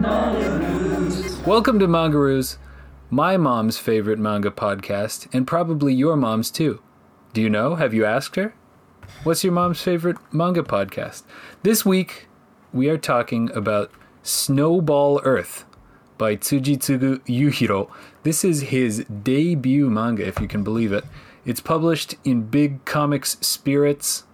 Welcome to Mangaroos, my mom's favorite manga podcast, and probably your mom's too. Do you know? Have you asked her? What's your mom's favorite manga podcast? This week, we are talking about Snowball Earth by Tsujitsugu Yuhiro. This is his debut manga, if you can believe it. It's published in Big Comics Spirits.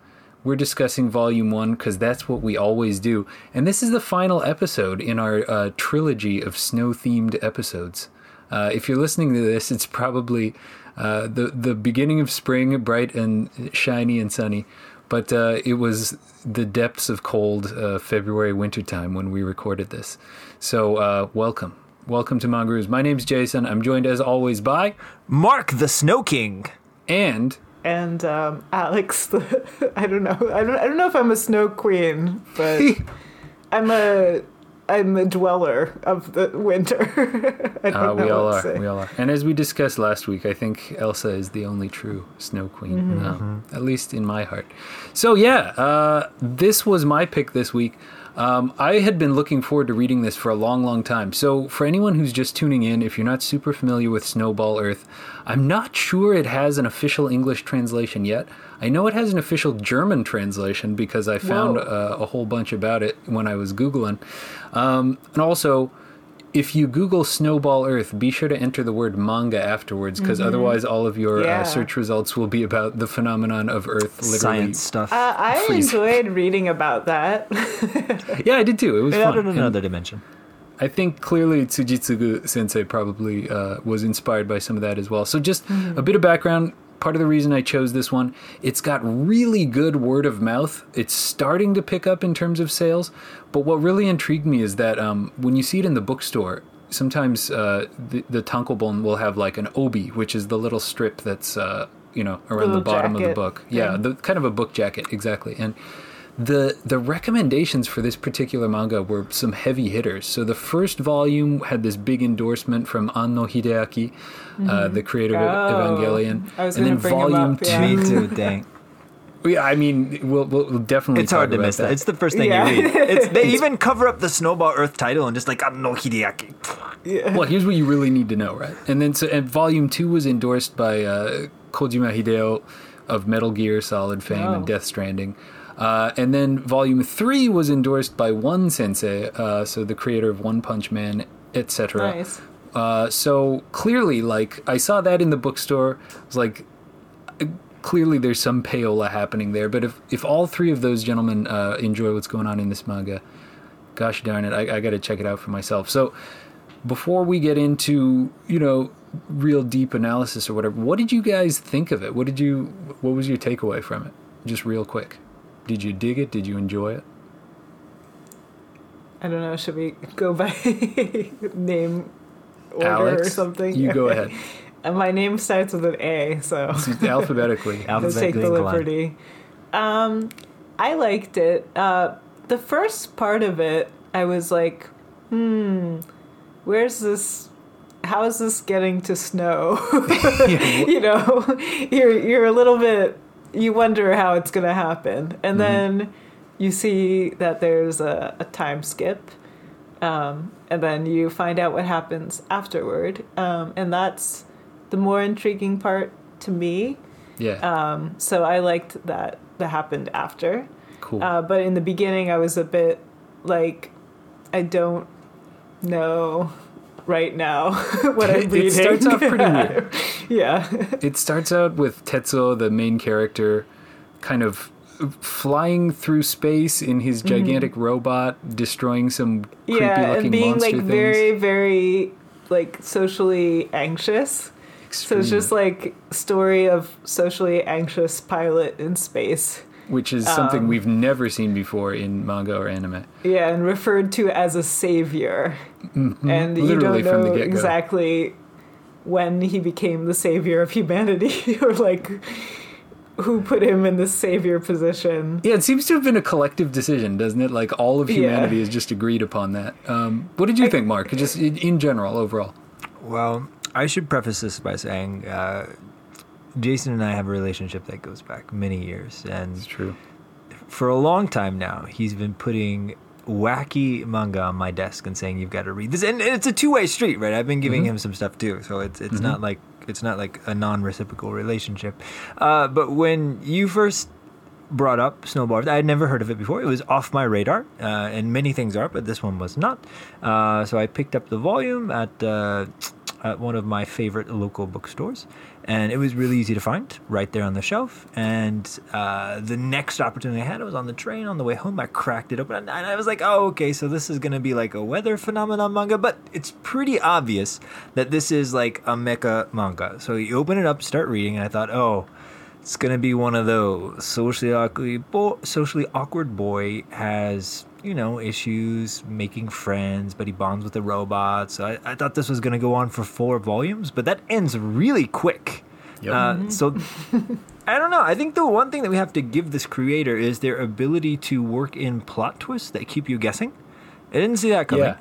We're discussing Volume 1 because that's what we always do. And this is the final episode in our uh, trilogy of snow themed episodes. Uh, if you're listening to this, it's probably uh, the, the beginning of spring, bright and shiny and sunny. But uh, it was the depths of cold uh, February wintertime when we recorded this. So, uh, welcome. Welcome to Mangaroos. My name's Jason. I'm joined as always by Mark the Snow King. and and um, Alex. The, I don't know. I don't. I don't know if I'm a snow queen, but I'm a. I'm a dweller of the winter. I Uh, we all are. say. We all are. And as we discussed last week, I think Elsa is the only true Snow Queen, Mm-hmm. um, at least in my heart. So yeah, uh, this was my pick this week. Um, I had been looking forward to reading this for a long, long time. So for anyone who's just tuning in, if you're not super familiar with Snowball Earth, I'm not sure it has an official English translation yet. I know it has an official German translation because I found uh, a whole bunch about it when I was googling. Um, and also, if you Google Snowball Earth, be sure to enter the word manga afterwards, because otherwise, all of your Mm-hmm. Yeah. uh, search results will be about the phenomenon of Earth. Literally, Science stuff. Uh, I Freezing. enjoyed reading about that. yeah, I did too. It was Out fun. in And another dimension. I think clearly Tsujitsugu Sensei probably uh, was inspired by some of that as well. So, just a bit of background. Part of the reason I chose this one, it's got really good word of mouth. It's starting to pick up in terms of sales. But what really intrigued me is that um, when you see it in the bookstore, sometimes uh, the, the tankobon will have like an obi, which is the little strip that's uh, you know around the bottom of the book. Yeah, thing. the kind of a book jacket exactly. And the the recommendations for this particular manga were some heavy hitters. So the first volume had this big endorsement from Anno Hideaki, uh, the creator of Oh, Evangelion, I was and gonna then bring him volume up, yeah. two. Me too, dang. Yeah, I mean, we'll, we'll we'll definitely. It's hard to about miss that. It's the first thing Yeah. you read. It's, they even cover up the Snowball Earth title and just like, no Hideaki. well, here's what you really need to know, right? And then so, and volume two was endorsed by uh, Kojima Hideo of Metal Gear Solid fame and Oh. Death Stranding. Uh, and then volume three was endorsed by One Sensei, uh, so the creator of One Punch Man, etc. nice. Uh, so clearly, like I saw that in the bookstore, I was like, clearly there's some payola happening there. But if if all three of those gentlemen uh, enjoy what's going on in this manga, gosh darn it, I, I got to check it out for myself. So before we get into you know real deep analysis or whatever, what did you guys think of it? What did you what was your takeaway from it? Just real quick. Did you dig it? Did you enjoy it? I don't know. Should we go by name order Alex, or something? you go ahead. And my name starts with an A, so Alphabetically. let's take the liberty. Um, I liked it. Uh, the first part of it, I was like, hmm, where's this? How is this getting to snow? you know, you're you're a little bit. You wonder how it's gonna happen, and then you see that there's a, a time skip, um, and then you find out what happens afterward, um, and that's the more intriguing part to me. Yeah. Um, so I liked that that happened after. cool. Uh, but in the beginning, I was a bit like, I don't know right now what I'm It reading. starts off pretty weird. yeah. It starts out with Tetsuo, the main character, kind of flying through space in his gigantic robot, destroying some creepy Mm-hmm. yeah, looking and being like things. very, very like socially anxious. So it's just like story of socially anxious pilot in space. Which is something um, we've never seen before in manga or anime. Yeah, and referred to as a savior. And you Mm-hmm. Literally don't from the know exactly when he became the savior of humanity or like who put him in the savior position. Yeah, it seems to have been a collective decision, doesn't it? Like all of Yeah. humanity has just agreed upon that. Um, what did you think, Mark? Just in, in general, overall. Well, I should preface this by saying uh, Jason and I have a relationship that goes back many years. And It's true. for a long time now, he's been putting wacky manga on my desk and saying you've got to read this, and, and it's a two way street, right? I've been giving Mm-hmm. him some stuff too, so it's it's not like it's not like a non reciprocal relationship. Uh, but when you first brought up Snowball, I had never heard of it before. It was off my radar, uh, and many things are, but this one was not. Uh, so I picked up the volume at. Uh, at one of my favorite local bookstores, and it was really easy to find right there on the shelf. And uh, the next opportunity I had, I was on the train on the way home. I cracked it open, and I was like, "Oh, okay, so this is going to be like a weather phenomenon manga." But it's pretty obvious that this is like a mecha manga. So you open it up, start reading, and I thought, "Oh." It's gonna be one of those socially awkward, bo- socially awkward boy has you know issues making friends, but he bonds with the robots. So I, I thought this was gonna go on for four volumes, but that ends really quick. Yep. Uh, so I don't know. I think the one thing that we have to give this creator is their ability to work in plot twists that keep you guessing. I didn't see that coming. Yeah.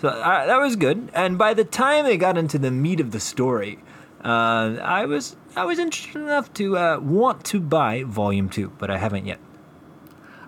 So uh, that was good. And by the time they got into the meat of the story, uh, I was I was interested enough to uh, want to buy Volume Two, but I haven't yet.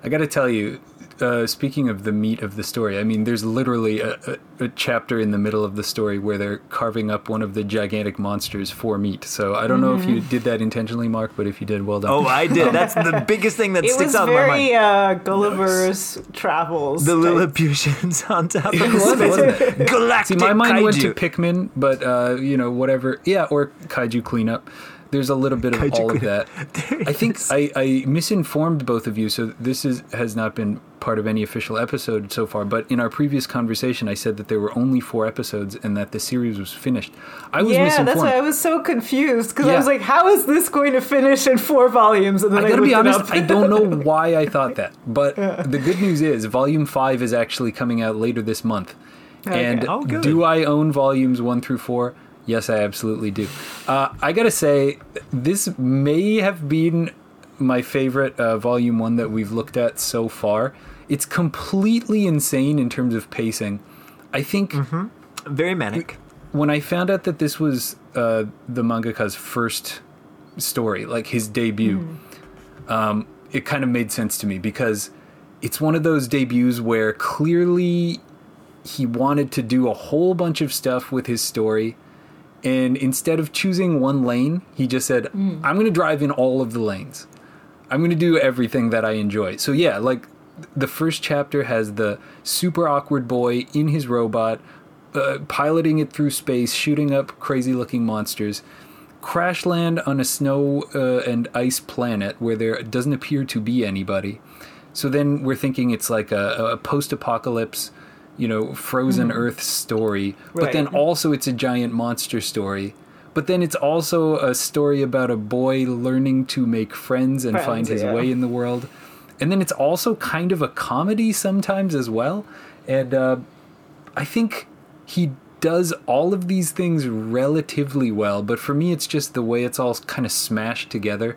I got to tell you, uh, speaking of the meat of the story, I mean, there's literally a, a, a chapter in the middle of the story where they're carving up one of the gigantic monsters for meat. So I don't know if you did that intentionally, Mark, but if you did, well done. Oh, I did. That's the biggest thing that It sticks was out in my very mind. uh, Gulliver's Travels. The. Lilliputians on top of the was, space. wasn't it? Galactic See, my mind went to. Pikmin, but uh, you know, whatever. Yeah, or kaiju cleanup. There's a little bit of all of that. I think. I, I misinformed both of you, so this is has not been part of any official episode so far. But in our previous conversation, I said that there were only four episodes and that the series was finished. I was Yeah, misinformed. that's why I was so confused because I was like, "How is this going to finish in four volumes?" And then I I, gotta be honest. I don't know why I thought that. But the good news is, Volume 5 is actually coming out later this month. And Oh, do I own Volumes 1 through 4? Yes, I absolutely do. Uh, I gotta say, this may have been my favorite uh, Volume 1 that we've looked at so far. It's completely insane in terms of pacing. I think Very manic. when I found out that this was uh, the mangaka's first story, like his debut, um, it kind of made sense to me because it's one of those debuts where clearly he wanted to do a whole bunch of stuff with his story. And instead of choosing one lane, he just said, I'm going to drive in all of the lanes. I'm going to do everything that I enjoy. So, yeah, like the first chapter has the super awkward boy in his robot, uh, piloting it through space, shooting up crazy looking monsters, crash land on a snow uh, and ice planet where there doesn't appear to be anybody. So then we're thinking it's like a, a post apocalypse, you know, frozen Earth story, but then also it's a giant monster story. But then it's also a story about a boy learning to make friends and Friends, find his yeah. way in the world. And then it's also kind of a comedy sometimes as well. And uh, I think he does all of these things relatively well, but for me, it's just the way it's all kind of smashed together.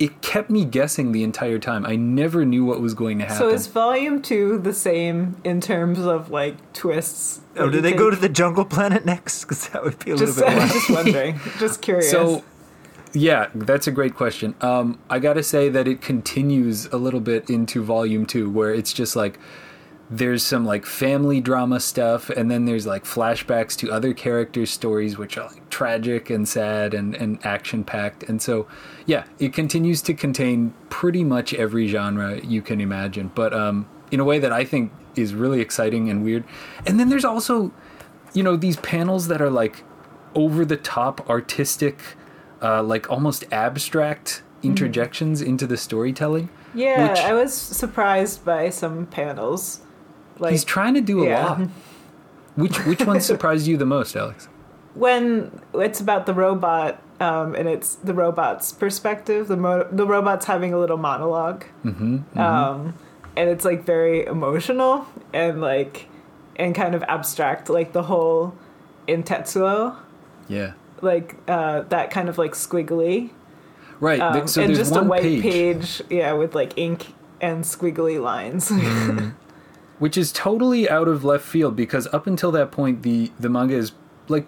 It kept me guessing the entire time. I never knew what was going to happen. So is volume two the same in terms of like twists? Oh, that do you they go to the jungle planet next? Because that would be a Just, little bit. I'm just wondering. Just curious. So, yeah, that's a great question. Um, I got to say that it continues a little bit into volume two, where it's just like there's some like family drama stuff, and then there's like flashbacks to other characters' stories, which are like tragic and sad and, and action packed. And so, yeah, it continues to contain pretty much every genre you can imagine, but um, in a way that I think is really exciting and weird. And then there's also, you know, these panels that are like over the top artistic, uh, like almost abstract interjections into the storytelling. yeah, which- I was surprised by some panels. Like He's trying to do a yeah. lot. Which which one surprised you the most, Alex? when it's about the robot, um, and it's the robot's perspective. The mo- the robot's having a little monolog Mm-hmm. um, and it's like very emotional and like and kind of abstract, like the whole in Tetsuo, Yeah. like uh, that kind of like squiggly, Right. um, so and just one a white page, page. yeah, with like ink and squiggly lines. which is totally out of left field because up until that point, the the manga is like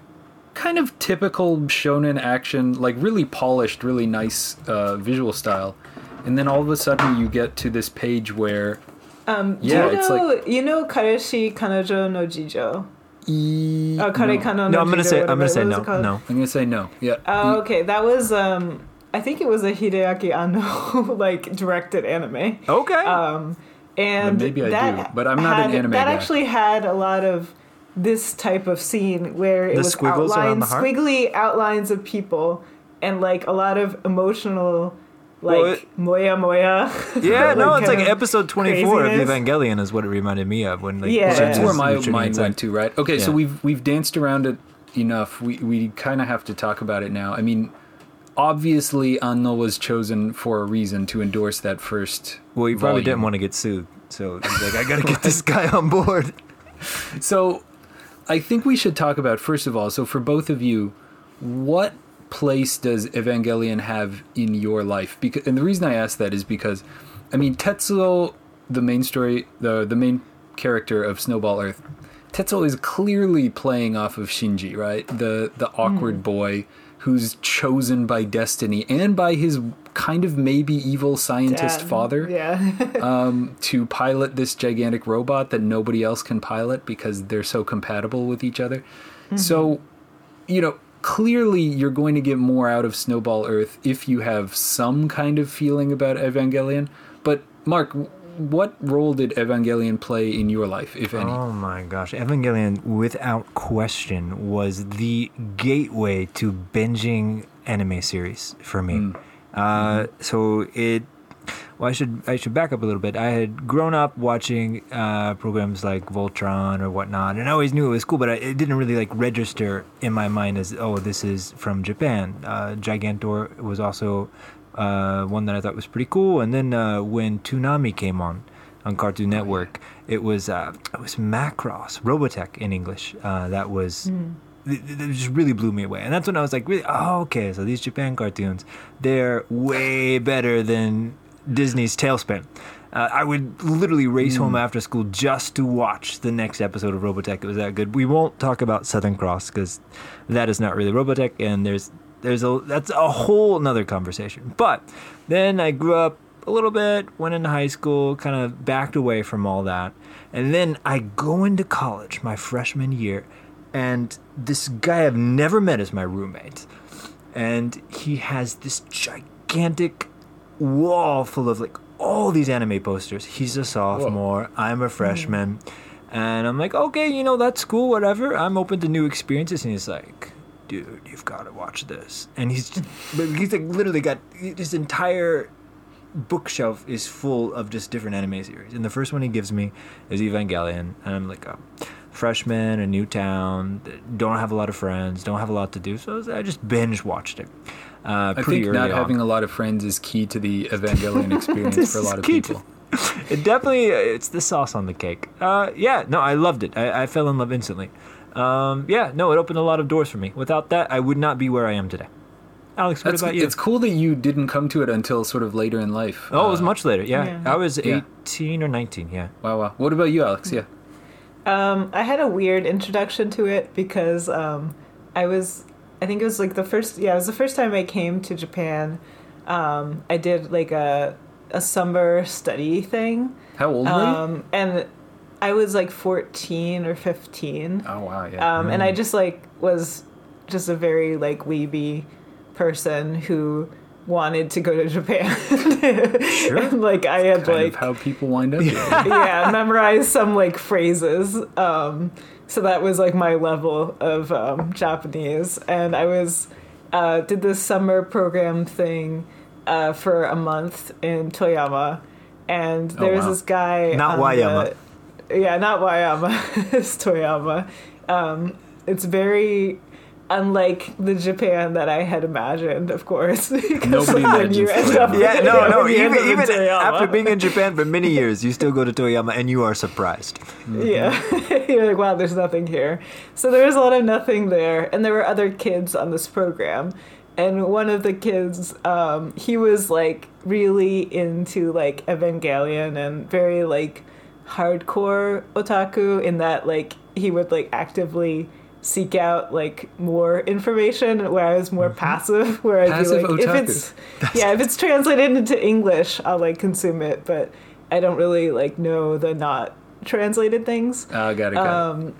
kind of typical shonen action, like really polished, really nice uh, visual style, and then all of a sudden you get to this page where Um, Yeah, do you it's know, you know Kareshi Kanojo no Jijo? E- Uh, Kare no. Kano no No, I'm gonna say I'm gonna say no. No. I'm gonna say no. Yeah. Oh, E- okay. That was um I think it was a Hideaki Anno like directed anime. Okay. Um and Then maybe I that do, but I'm not an anime That guy. actually had a lot of this type of scene where it The was squiggles around the heart? squiggly outlines of people and like a lot of emotional Well, like moya moya. yeah, no, it's like episode 24 of. Evangelion is what it reminded me of when like Yeah. That's where my mind went to, right? Okay, so we've we've danced around it enough. We we kind of have to talk about it now. I mean, obviously uh, Anno was chosen for a reason to endorse that first. Well, he probably volume. didn't want to get sued, so he's like, I gotta get this guy on board. So, I think we should talk about first of all. So, for both of you, what place does Evangelion have in your life? Because, and the reason I ask that is because, I mean, Tetsuo, the main story, the the main character of Snowball Earth, Tetsuo is clearly playing off of Shinji, right? The the awkward hmm. boy who's chosen by destiny and by his kind of maybe evil scientist Dad. father Yeah. um, to pilot this gigantic robot that nobody else can pilot because they're so compatible with each other. So, you know, clearly you're going to get more out of Snowball Earth if you have some kind of feeling about Evangelion. But, Mark, what role did Evangelion play in your life, if any? Oh my gosh, Evangelion, without question, was the gateway to binging anime series for me. Uh, so it. Well, I should I should back up a little bit. I had grown up watching uh, programs like Voltron or whatnot, and I always knew it was cool, but I, it didn't really like register in my mind as oh, this is from Japan. Uh, Gigantor was also uh, one that I thought was pretty cool. And then uh, when Toonami came on on Cartoon Network, it was uh, it was Macross, Robotech in English. Uh, that was it, it just really blew me away. And that's when I was like, really, oh, okay, so these Japan cartoons, they're way better than Disney's TaleSpin. Uh, I would literally race home after school just to watch the next episode of Robotech. It was that good. We won't talk about Southern Cross because that is not really Robotech, and there's there's a that's a whole another conversation. But then I grew up a little bit, went into high school, kind of backed away from all that, and then I go into college my freshman year, and this guy I've never met is my roommate, and he has this gigantic wall full of like all these anime posters. He's a sophomore, I'm a hmm. freshman. And I'm like, okay, you know, that's cool, whatever. I'm open to new experiences. And he's like, dude, you've got to watch this. And he's just, he's like literally got his entire bookshelf is full of just different anime series. And the first one he gives me is Evangelion. And I'm like, a freshman, a new town, don't have a lot of friends, don't have a lot to do. So I just binge watched it. Uh, I think not on. having a lot of friends is key to the Evangelion experience for a lot of key to- people. it definitely it's the sauce on the cake. Uh, yeah, no, I loved it. I, I fell in love instantly. Um, yeah, no, it opened a lot of doors for me. Without that, I would not be where I am today. Alex, what That's, about you? it's cool that you didn't come to it until sort of later in life. oh, it was Uh, much later. Yeah, Yeah. I was Yeah. 18 or 19. Yeah. Wow, wow. What about you, Alex? Yeah. Um, I had a weird introduction to it because um, I was, I think it was like the first, yeah, it was the first time I came to Japan. Um, I did like a a summer study thing, How old were you? um, and I was like fourteen or fifteen. Oh, wow, yeah. Um, and I just like was just a very like weeby person who wanted to go to Japan. Sure. and, like I had kind like of how people wind up here. yeah, memorize some like phrases. Um, so that was like my level of um, Japanese, and I was uh, did this summer program thing uh, for a month in Toyama, and there was wow. this guy. Not on Wayama. the- yeah, not Wayama. it's Toyama. Um, it's very unlike the Japan that I had imagined, of course. because Nobody when you end up- Yeah, no, no. Even, end up in even after being in Japan for many years, you still go to Toyama and you are surprised. Yeah. You're like, wow, there's nothing here. So there was a lot of nothing there. And there were other kids on this program. And one of the kids, um, he was like really into like Evangelion and very like hardcore otaku in that like he would like actively seek out like more information where I was more passive where I'd Passive be like otaku. if it's yeah if it's translated into English I'll like consume it but I don't really like know the not translated things. Oh, got it. Got it. Um,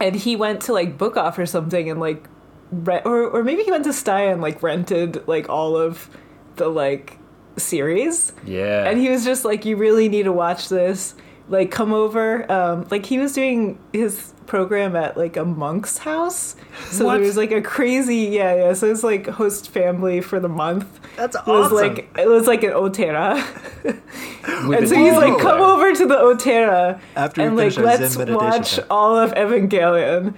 and he went to like book off or something and like rent, or or maybe he went to Tsutaya and like rented like all of the like series. Yeah. And he was just like, "You really need to watch this. Like, come over." Um, like he was doing his program at like a monk's house, so What? there was like a crazy yeah yeah. So it was like host family for the month. That's awesome. It was awesome. like it was like an otera, and so he's like, DJ. "Come over to the otera After and like let's watch all of Evangelion."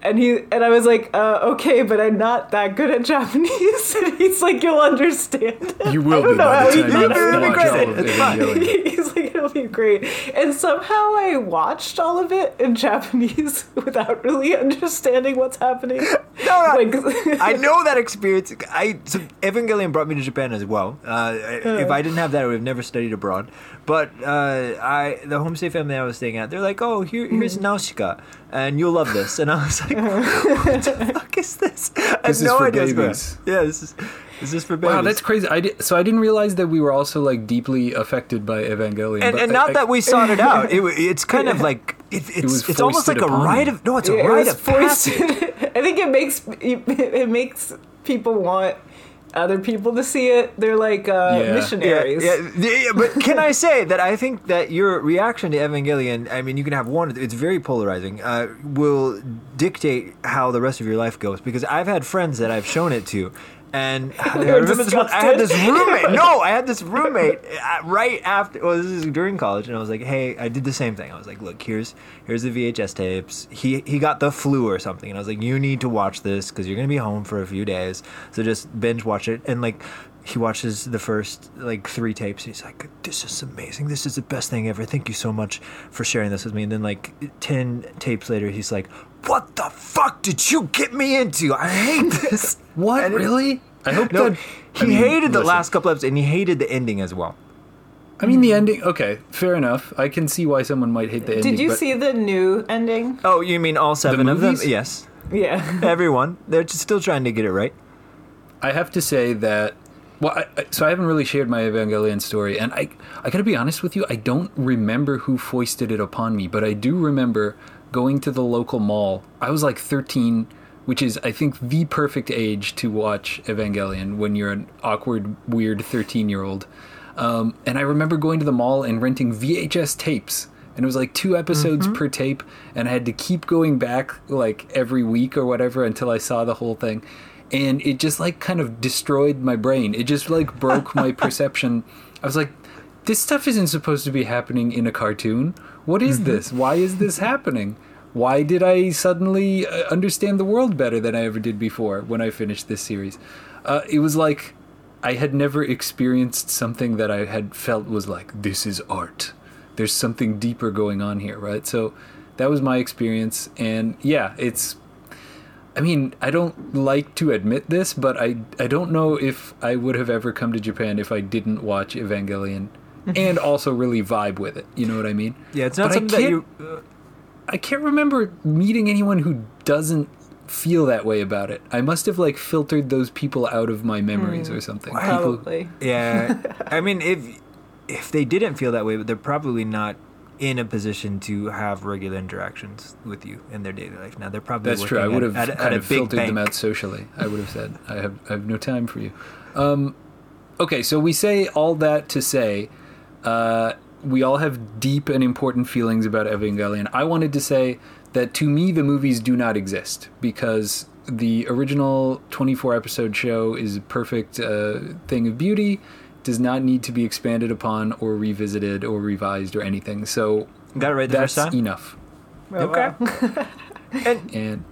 And he and I was like, uh, "Okay, but I'm not that good at Japanese." and he's like, "You'll understand." You I will don't be know by how the he time did you it. Watch all of It's fine. He's like, it'll be great. And somehow I watched all of it in Japanese without really understanding what's happening. No, no. Like, I know that experience. I so Evangelion brought me to Japan as well. Uh, if I didn't have that, I would have never studied abroad. But uh, I, the homestay family I was staying at, they're like, "Oh, here, here's Mm-hmm. Nausicaa, and you'll love this." And I was like, "What the fuck is this?" I have This is no for idea what's going on. babies. Yeah, this is this is for babies. Wow, that's crazy. I did, so I didn't realize that we were also like deeply affected by Evangelion. and, but and I- not I- that we sought it out. It, it's kind of like it, it's was it's almost like a upon rite of no, it's a it rite was of passage. I think it makes it makes people want other people to see it. They're like uh, Yeah. missionaries. Yeah, yeah, yeah, but can I say that I think that your reaction to Evangelion, I mean, you can have one, it's very polarizing, uh, will dictate how the rest of your life goes. Because I've had friends that I've shown it to. And I remember this one. I had this roommate. No, I had this roommate uh, right after. Well, this is during college, and I was like, "Hey, I did the same thing." I was like, "Look, here's here's the VHS tapes. He he got the flu or something, and I was like, you need to watch this because you're gonna be home for a few days. So just binge watch it." And like, he watches the first like three tapes. He's like, "This is amazing. This is the best thing ever. Thank you so much for sharing this with me." And then like ten tapes later, he's like, "What the fuck did you get me into? I hate this." what And really? I hope No, that he I mean, hated the listen, last couple episodes, and he hated the ending as well. I mean, the ending. Okay, fair enough. I can see why someone might hate the ending. Did you but see the new ending? Oh, you mean all seven of them? Yes, Yeah. everyone. They're just still trying to get it right. I have to say that. Well, I, I- so I haven't really shared my Evangelion story, and I I gotta be honest with you. I don't remember who foisted it upon me, but I do remember going to the local mall. I was like 13, which is I think the perfect age to watch Evangelion when you're an awkward, weird 13 year old. Um, and I remember going to the mall and renting VHS tapes. And it was like two episodes per tape, and I had to keep going back like every week or whatever until I saw the whole thing. And it just like kind of destroyed my brain. It just like broke my perception. I was like, this stuff isn't supposed to be happening in a cartoon. What is this? Why is this happening? Why did I suddenly uh, understand the world better than I ever did before when I finished this series? Uh, it was like I had never experienced something that I had felt was like, this is art. There's something deeper going on here, right? So that was my experience. And yeah, it's. I mean, I don't like to admit this, but I, I don't know if I would have ever come to Japan if I didn't watch Evangelion and also really vibe with it. You know what I mean? Yeah, it's not But I something that you. Uh, I can't remember meeting anyone who doesn't feel that way about it. I must have like filtered those people out of my memories or something. People, Probably. yeah, I mean, if if they didn't feel that way, they're probably not in a position to have regular interactions with you in their daily life. Now they're probably that's true. I would have at, at kind a of big filtered them out socially. I would have said, I have, I have no time for you. Um, okay, so we say all that to say, uh, we all have deep and important feelings about Evangelion. I wanted to say that to me, the movies do not exist because the original 24 episode show is a perfect uh, thing of beauty, does not need to be expanded upon or revisited or revised or anything. So Got it right the that's first time. enough. Oh, Okay. wow. and And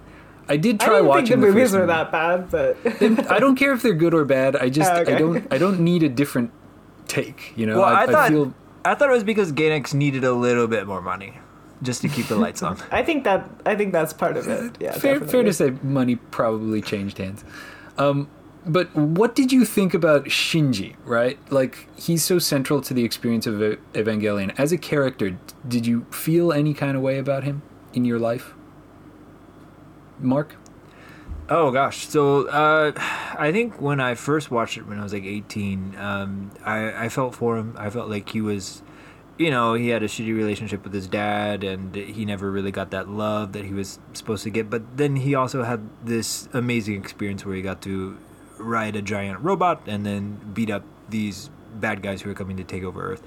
I did I try didn't think watching the the movies first were movie. that bad, but I don't care if they're good or bad. I just Oh, okay. I don't I don't need a different take. You know, well, I, I, thought feel I thought it was because Gainax needed a little bit more money just to keep the lights on. I think that I think that's part of it. Yeah, fair fair to say money probably changed hands. Um, but what did you think about Shinji? Right, like he's so central to the experience of Evangelion as a character. Did you feel any kind of way about him in your life, Mark? Oh gosh, so uh, I think when I first watched it when I was like 18, um, I, I felt for him. I felt like he was you know, he had a shitty relationship with his dad, and he never really got that love that he was supposed to get. But then he also had this amazing experience where he got to ride a giant robot and then beat up these bad guys who were coming to take over Earth.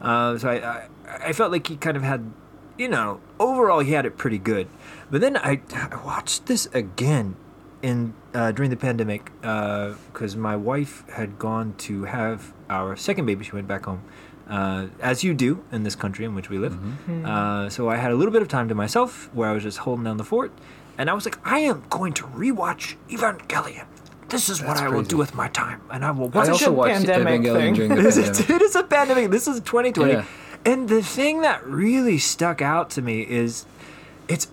Uh, so I, I, I felt like he kind of had, you know, overall he had it pretty good. But then I, I watched this again in uh, during the pandemic because my wife had gone to have our second baby. She went back home, uh, as you do in this country in which we live. Uh, so I had a little bit of time to myself where I was just holding down the fort, and I was like, I am going to rewatch Evangelion. This is what That's I will do with my time, and I will watch a also good watched pandemic Evangelion thing. during the it is, pandemic. it is a pandemic. This is 2020. Yeah. And the thing that really stuck out to me is it's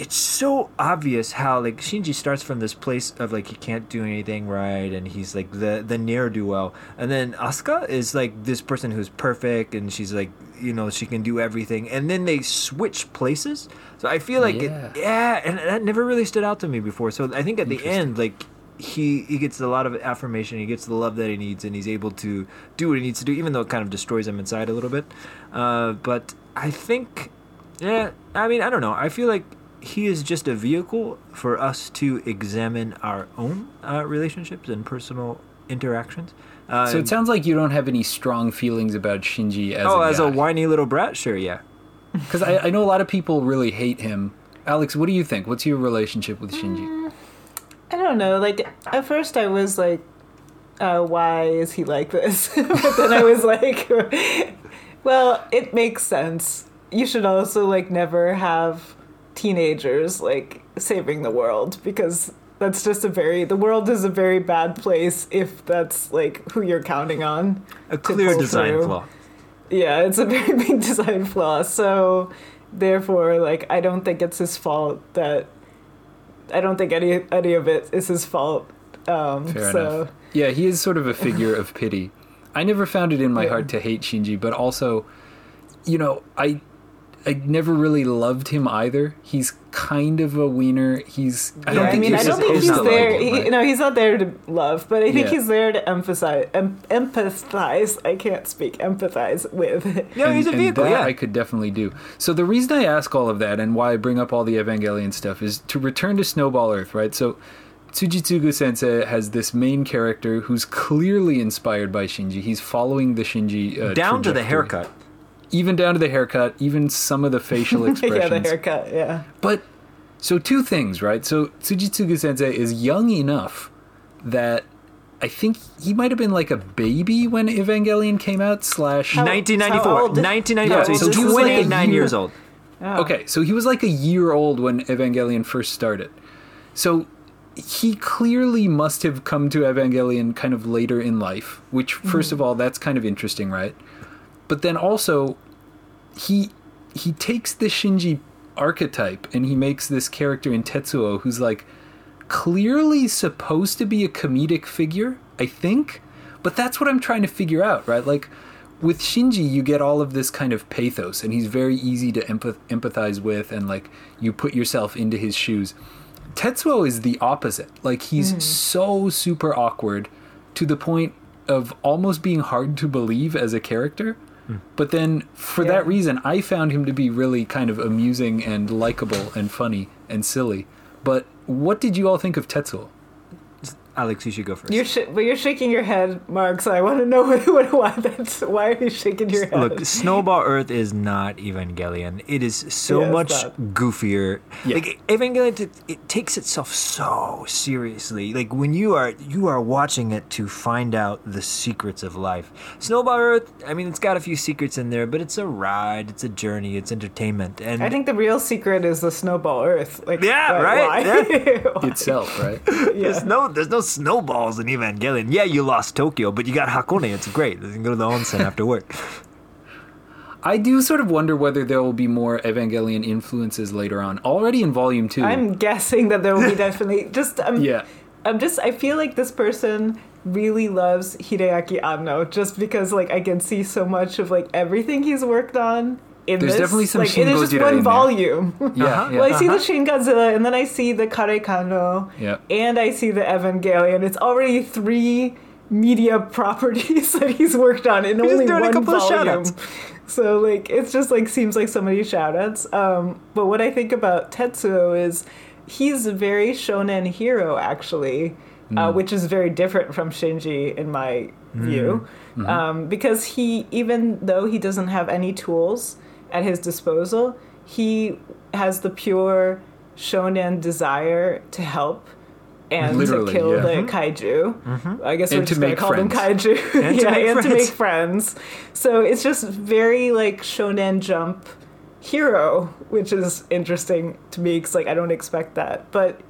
it's so obvious how like Shinji starts from this place of like he can't do anything right and he's like the the ne'er do well. And then Asuka is like this person who's perfect and she's like you know she can do everything. And then they switch places. So I feel like Yeah. it, yeah. and that never really stood out to me before. So I think at the end like he he gets a lot of affirmation he gets the love that he needs and he's able to do what he needs to do even though it kind of destroys him inside a little bit. Uh, but I think yeah, I mean, I don't know. I feel like he is just a vehicle for us to examine our own uh, relationships and personal interactions. Uh, So it sounds like you don't have any strong feelings about Shinji as oh, a as a whiny little brat, sure, yeah. Because I, I know a lot of people really hate him. Alex, what do you think? What's your relationship with Shinji? I don't know. Like at first, I was like, uh, "Why is he like this?" but then I was like, "Well, it makes sense. You should also like never have teenagers like saving the world because that's just a very the world is a very bad place if that's like who you're counting on." A clear design through. flaw. Yeah, it's a very big design flaw. So, therefore, like, I don't think it's his fault that. I don't think any any of it is his fault. Um, Fair so, enough. Yeah, he is sort of a figure of pity. I never found it in my Yeah. heart to hate Shinji, but also, you know, I I never really loved him either. He's kind of a wiener. He's I don't I think mean, he's I don't think he's to like there. him, he. No, he's not there to love, but I think Yeah. he's there to emphasize, em- empathize. I can't speak. Empathize with. Yeah, he's a vehicle, that yeah. I could definitely do. So the reason I ask all of that and why I bring up all the Evangelion stuff is to return to Snowball Earth, right? So Tsujitsugu Sensei has this main character who's clearly inspired by Shinji. He's following the Shinji uh, Down to the haircut. Even down to the haircut, even some of the facial expressions. yeah, the haircut. Yeah. But so two things, right? So Tsujitsugu Sensei is young enough that I think he might have been like a baby when Evangelion came out. Slash, How- 1994, 1994. Yeah, so so he was like a 29 year- years old. Oh. okay, so he was like a year old when Evangelion first started. So he clearly must have come to Evangelion kind of later in life, which first mm-hmm. of all, that's kind of interesting, right? But then also he he takes the Shinji archetype and he makes this character in Tetsuo who's like clearly supposed to be a comedic figure, I think. But that's what I'm trying to figure out, right? Like with Shinji, you get all of this kind of pathos, and he's very easy to empath- empathize with, and like you put yourself into his shoes. Tetsuo is the opposite. Like he's mm-hmm. so super awkward to the point of almost being hard to believe as a character. But then, for Yeah. that reason, I found him to be really kind of amusing and likable and funny and silly. But what did you all think of Tetsuo? Alex, you should go first. You're sh- but you're shaking your head, Mark. So I want to know what, what, why that's why are you shaking your head? Look, Snowball Earth is not Evangelion. It is so Yeah, much not. goofier. Yeah. Like Evangelion, t- it takes itself so seriously. Like when you are you are watching it to find out the secrets of life. Snowball Earth, I mean, it's got a few secrets in there, but it's a ride, it's a journey, it's entertainment, and I think the real secret is the snowball Earth. Like Yeah, why- right? Why? Itself, right? There's no there's no snowballs in Evangelion. Yeah, you lost Tokyo, but you got Hakone. It's great. You can go to the onsen after work. I do sort of wonder whether there will be more Evangelion influences later on. Already in Volume 2. I'm guessing that there will be definitely just. I'm, yeah. I'm just. I feel like this person really loves Hideaki Anno just because like I can see so much of like everything he's worked on. In There's this. definitely some like Shin it is just Gojira in one there. volume. Yeah, Uh-huh. yeah. well, I see the Shin Godzilla, and then I see the Kare Kano, Yeah. and I see the Evangelion. It's already three media properties that he's worked on in just only doing a one couple of volume. shout-outs. So like it's just like seems like so many shout outs. Um, but what I think about Tetsuo is he's a very shonen hero actually, uh, which is very different from Shinji in my view. Um, because he even though he doesn't have any tools at his disposal, he has the pure shonen desire to help and Literally, to kill yeah. the mm-hmm. kaiju. Mm-hmm. I guess And we're to just gonna make call them kaiju. And to yeah, make and to friends. make friends. So it's just very like shonen jump hero, which is interesting to me because like I don't expect that, but.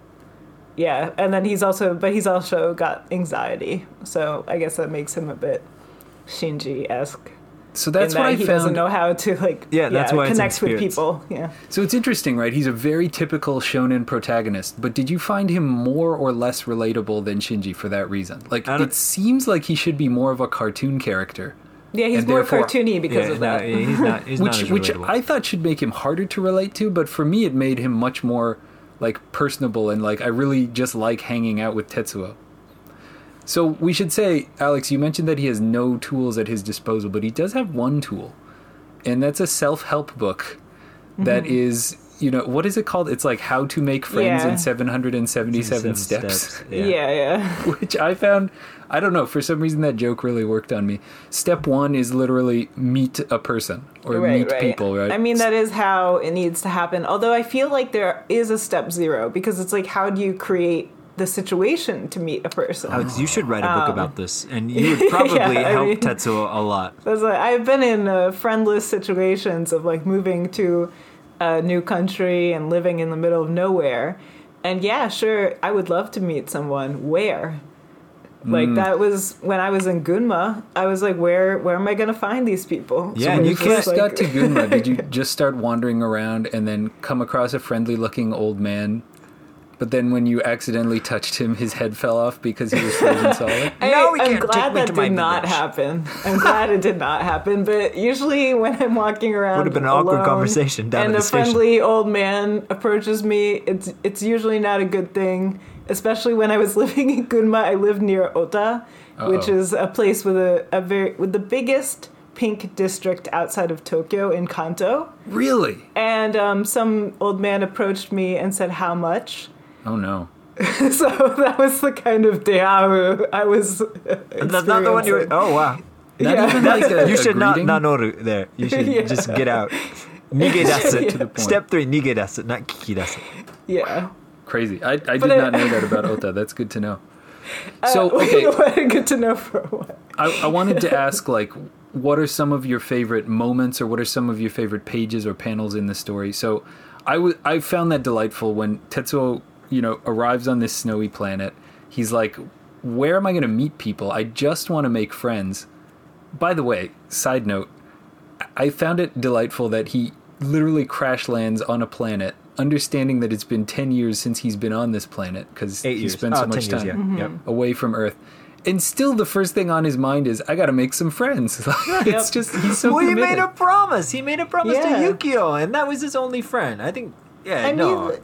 Yeah, and then he's also, but he's also got anxiety, so I guess that makes him a bit Shinji esque. So that's in what that I he doesn't know how to like Yeah, that's why it's in connect with people. Yeah. So it's interesting, right? He's a very typical shonen protagonist, but did you find him more or less relatable than Shinji for that reason? Like, it seems like he should be more of a cartoon character, Yeah, he's And more cartoony because yeah, of no, that. he's not. He's not which which. I thought should make him harder to relate to, but for me, it made him much more like personable and like I really just like hanging out with Tetsuo. So we should say, Alex, you mentioned that he has no tools at his disposal, but he does have one tool, and that's a self-help book that Mm-hmm. is, you know, what is it called? It's like How to Make Friends Yeah. in 777 Steps. Yeah, yeah. which I found, I don't know, for some reason that joke really worked on me. Step one is literally meet a person or right, meet right. people, right? I mean, that is how it needs to happen. Although I feel like there is a step zero because it's like, how do you create the situation to meet a person? Alex, you should write a book Um, about this, and you would probably Yeah, help mean- Tetsuo a lot. Like, I've been in uh, friendless situations of like moving to a new country and living in the middle of nowhere. And yeah, sure, I would love to meet someone. Where? Like Mm. that was when I was in Gunma. I was like, where where am I gonna find these people? Yeah, when and you you it's first just got to Gunma, did you just start wandering around and then come across a friendly-looking old man? But then when you accidentally touched him, his head fell off because he was frozen solid. I, No, we I'm can't. glad Take me that to my did not village. happen. I'm glad it did not happen. But usually, when I'm walking around, Would have been an awkward conversation down and at a the station. friendly old man approaches me. It's it's usually not a good thing. Especially when I was living in Gunma, I lived near Ota, which Uh-oh. is a place with a, a very with the biggest pink district outside of Tokyo in Kanto. Really? And um, some old man approached me and said, "How much?" Oh no. so that was the kind of dearu I was. That's not the one you were. Oh wow. Not Yeah. even like a, you should not greeting? nanoru there. You should Yeah. just get out. Nigedasu. To the point. Step three, nigedasu, not kikidasu. Yeah. Crazy. I, I did I- not know that about Ota. That's good to know. So uh, okay, okay. Good to know for a while. I, I wanted to ask like what are some of your favorite moments or what are some of your favorite pages or panels in the story so I w- I found that delightful when tetsuo you know arrives on this snowy planet he's like where am i going to meet people i just want to make friends by the way side note i found it delightful that he literally crash lands on a planet understanding that it's been 10 years since he's been on this planet because Eight he years. spent Oh, so 10 much years, time yeah. Mm-hmm. Yep. away from Earth. And still, the first thing on his mind is, I got to make some friends. It's Yep. just he's so well, he made a promise. He made a promise Yeah. to Yukio, and that was his only friend. I think. Yeah, I no. mean,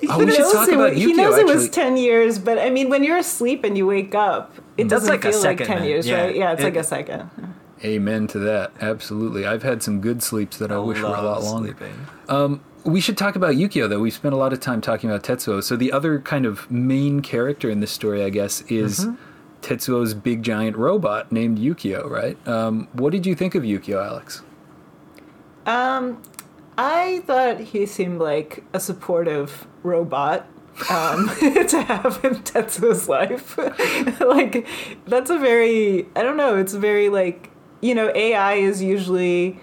he Oh, we should knows talk it, about He Yukio, knows it was ten years, but I mean, when you're asleep and you wake up, it doesn't like feel second, like ten man. years, Yeah. right? Yeah, it's It- like a second. Amen to that. Absolutely. I've had some good sleeps that I, wish were a lot longer. sleeping. Um, we should talk about Yukio, though. We've spent a lot of time talking about Tetsuo. So the other kind of main character in this story, I guess, is Mm-hmm. Tetsuo's big giant robot named Yukio, right? Um, what did you think of Yukio, Alex? Um, I thought he seemed like a supportive robot um, to have in Tetsuo's life. like, that's a very, I don't know, it's very like, you know, AI is usually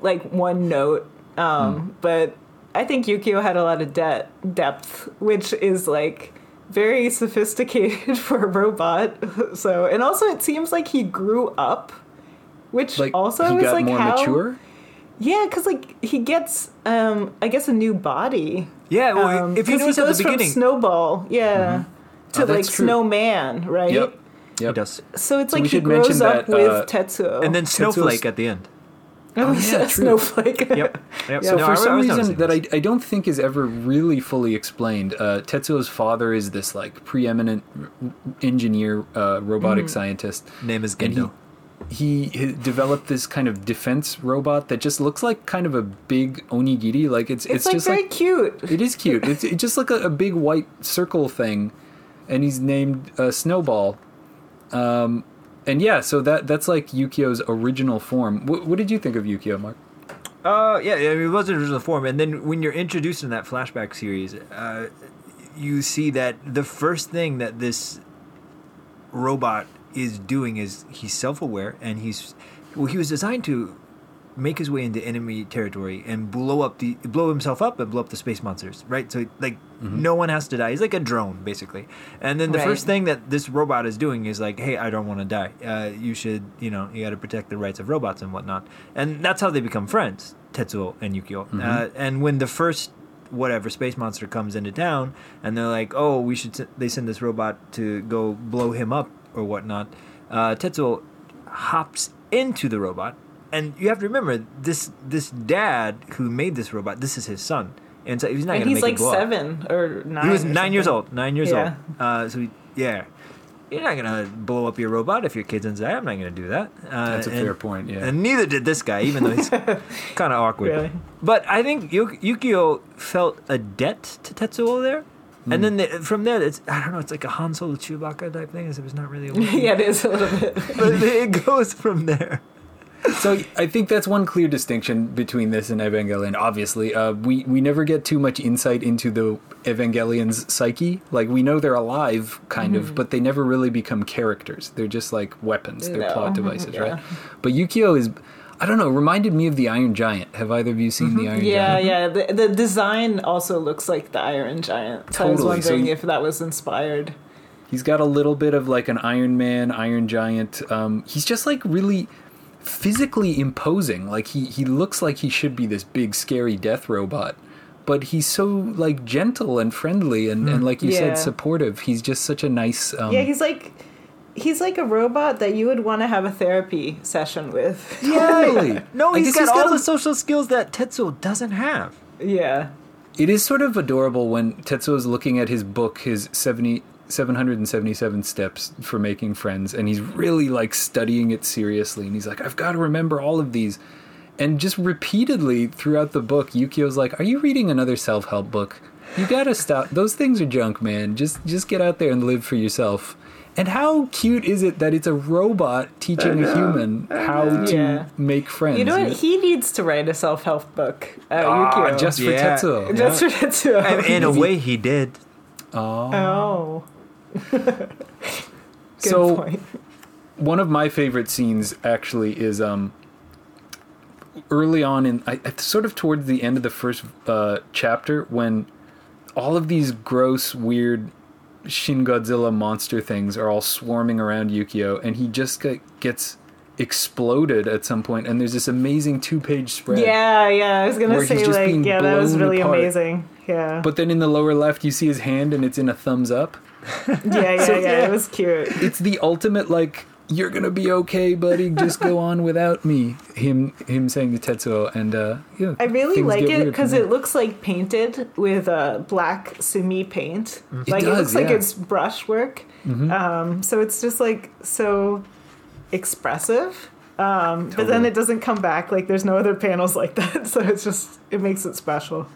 like one note, um, but I think Yukio had a lot of de- depth, which is like very sophisticated for a robot. So, and also it seems like he grew up. Which Like, also is like more how mature? Yeah, because like he gets, um, I guess, a new body. Yeah, well, Um, if you 'cause notice he at goes the beginning, from Snowball, yeah, to Oh, like true. Snowman, right? Yep. he does, So it's So like he should mention grows up that, with uh, Tetsuo, and then Tetsuo's- Snowflake at the end. oh, yeah, yeah. Snowflake. Yep. yep. Yeah. So No, for I- I some was reason that I. I don't think is ever really fully explained, uh, Tetsuo's father is this like preeminent engineer, uh, robotic Mm. scientist. name is And he- Gendo. He, he developed this kind of defense robot that just looks like kind of a big onigiri. Like it's It's, it's, like just very like cute. it is cute. It's, it's just like a, a big white circle thing, and he's named uh, Snowball. Um, and yeah, so that that's like Yukio's original form. What, what did you think of Yukio, Mark? Uh, yeah, I mean, it was original form, and then when you're introduced in that flashback series, uh, you see that the first thing that this robot is doing is he's self-aware, and he's well, he was designed to make his way into enemy territory and blow up the blow himself up and blow up the space monsters, right? So like no one has to die. He's like a drone basically. And then the Right. first thing that this robot is doing is like, hey, I don't want to die. Uh, you should, you know, you got to protect the rights of robots and whatnot. And that's how they become friends, Tetsuo and Yukio. Uh, and when the first whatever space monster comes into town and they're like, oh, we should. s- they send this robot to go blow him up or whatnot. Uh, Tetsuo hops into the robot, and you have to remember this this dad who made this robot. This is his son, and so he's not And going to he's make like it blow up. seven or nine. He was or nine years old. Nine years Yeah. old. Uh, so he, yeah, you're not gonna blow up your robot if your kid's inside. I'm not gonna do that. Uh, That's a and- fair point. Yeah. And neither did this guy, even though he's kind of awkward. Really? But I think Yukio felt a debt to Tetsuo there. And then the, from there, it's I don't know. It's like a Han Solo Chewbacca type thing. As it was not really. A yeah, it is a little bit. but it goes from there. so I think that's one clear distinction between this and Evangelion. Obviously, uh, we we never get too much insight into the Evangelion's psyche. Like we know they're alive, kind of, but they never really become characters. They're just like weapons. They're No. plot devices, Yeah. right? But Yukio is, I don't know, reminded me of the Iron Giant. Have either of you seen the Iron Yeah, Giant? yeah. The, the design also looks like the Iron Giant. So I was Totally. So wondering you- if that was inspired. He's got a little bit of like an Iron Man, Iron Giant. Um, he's just like really physically imposing. Like he he looks like he should be this big scary death robot, but he's so like gentle and friendly and, and like you Yeah. said supportive. He's just such a nice. Um, yeah, he's like he's like a robot that you would want to have a therapy session with. totally. No, I he's guess got all a- the social skills that Tetsuo doesn't have. yeah. It is sort of adorable when Tetsuo is looking at his book, his 70, 777 steps for making friends, and he's really like studying it seriously. And he's like, I've got to remember all of these. And just repeatedly throughout the book, Yukio's like, Are you reading another self help book? You gotta stop. Those things are junk, man. Just just get out there and live for yourself. And how cute is it that it's a robot teaching a human how to Yeah. make friends? You know what? He needs to write a self help book. Uh, Ah, Yukio. just for Yeah. Tetsuo. Just for Tetsuo. And in a way, he did. Oh. Oh. Good so point. one of my favorite scenes actually is um early on in I, I- sort of towards the end of the first uh, chapter when all of these gross weird Shin Godzilla monster things are all swarming around Yukio and he just get, gets exploded at some point and there's this amazing two-page spread Yeah, yeah. I was gonna say like, yeah, that was really apart. amazing. Yeah. but then in the lower left you see his hand and it's in a thumbs up yeah, yeah, So, yeah, yeah. It was cute. it's the ultimate like you're gonna be okay buddy just go on without me him him saying to tetsuo and uh yeah I really like it because it looks like painted with uh, black sumi paint. It Like it, does, looks like it's brushwork. Mhm. Um, so it's just like so expressive. Um, But then it doesn't come back. Like there's no other panels like that. So it's just it makes it special.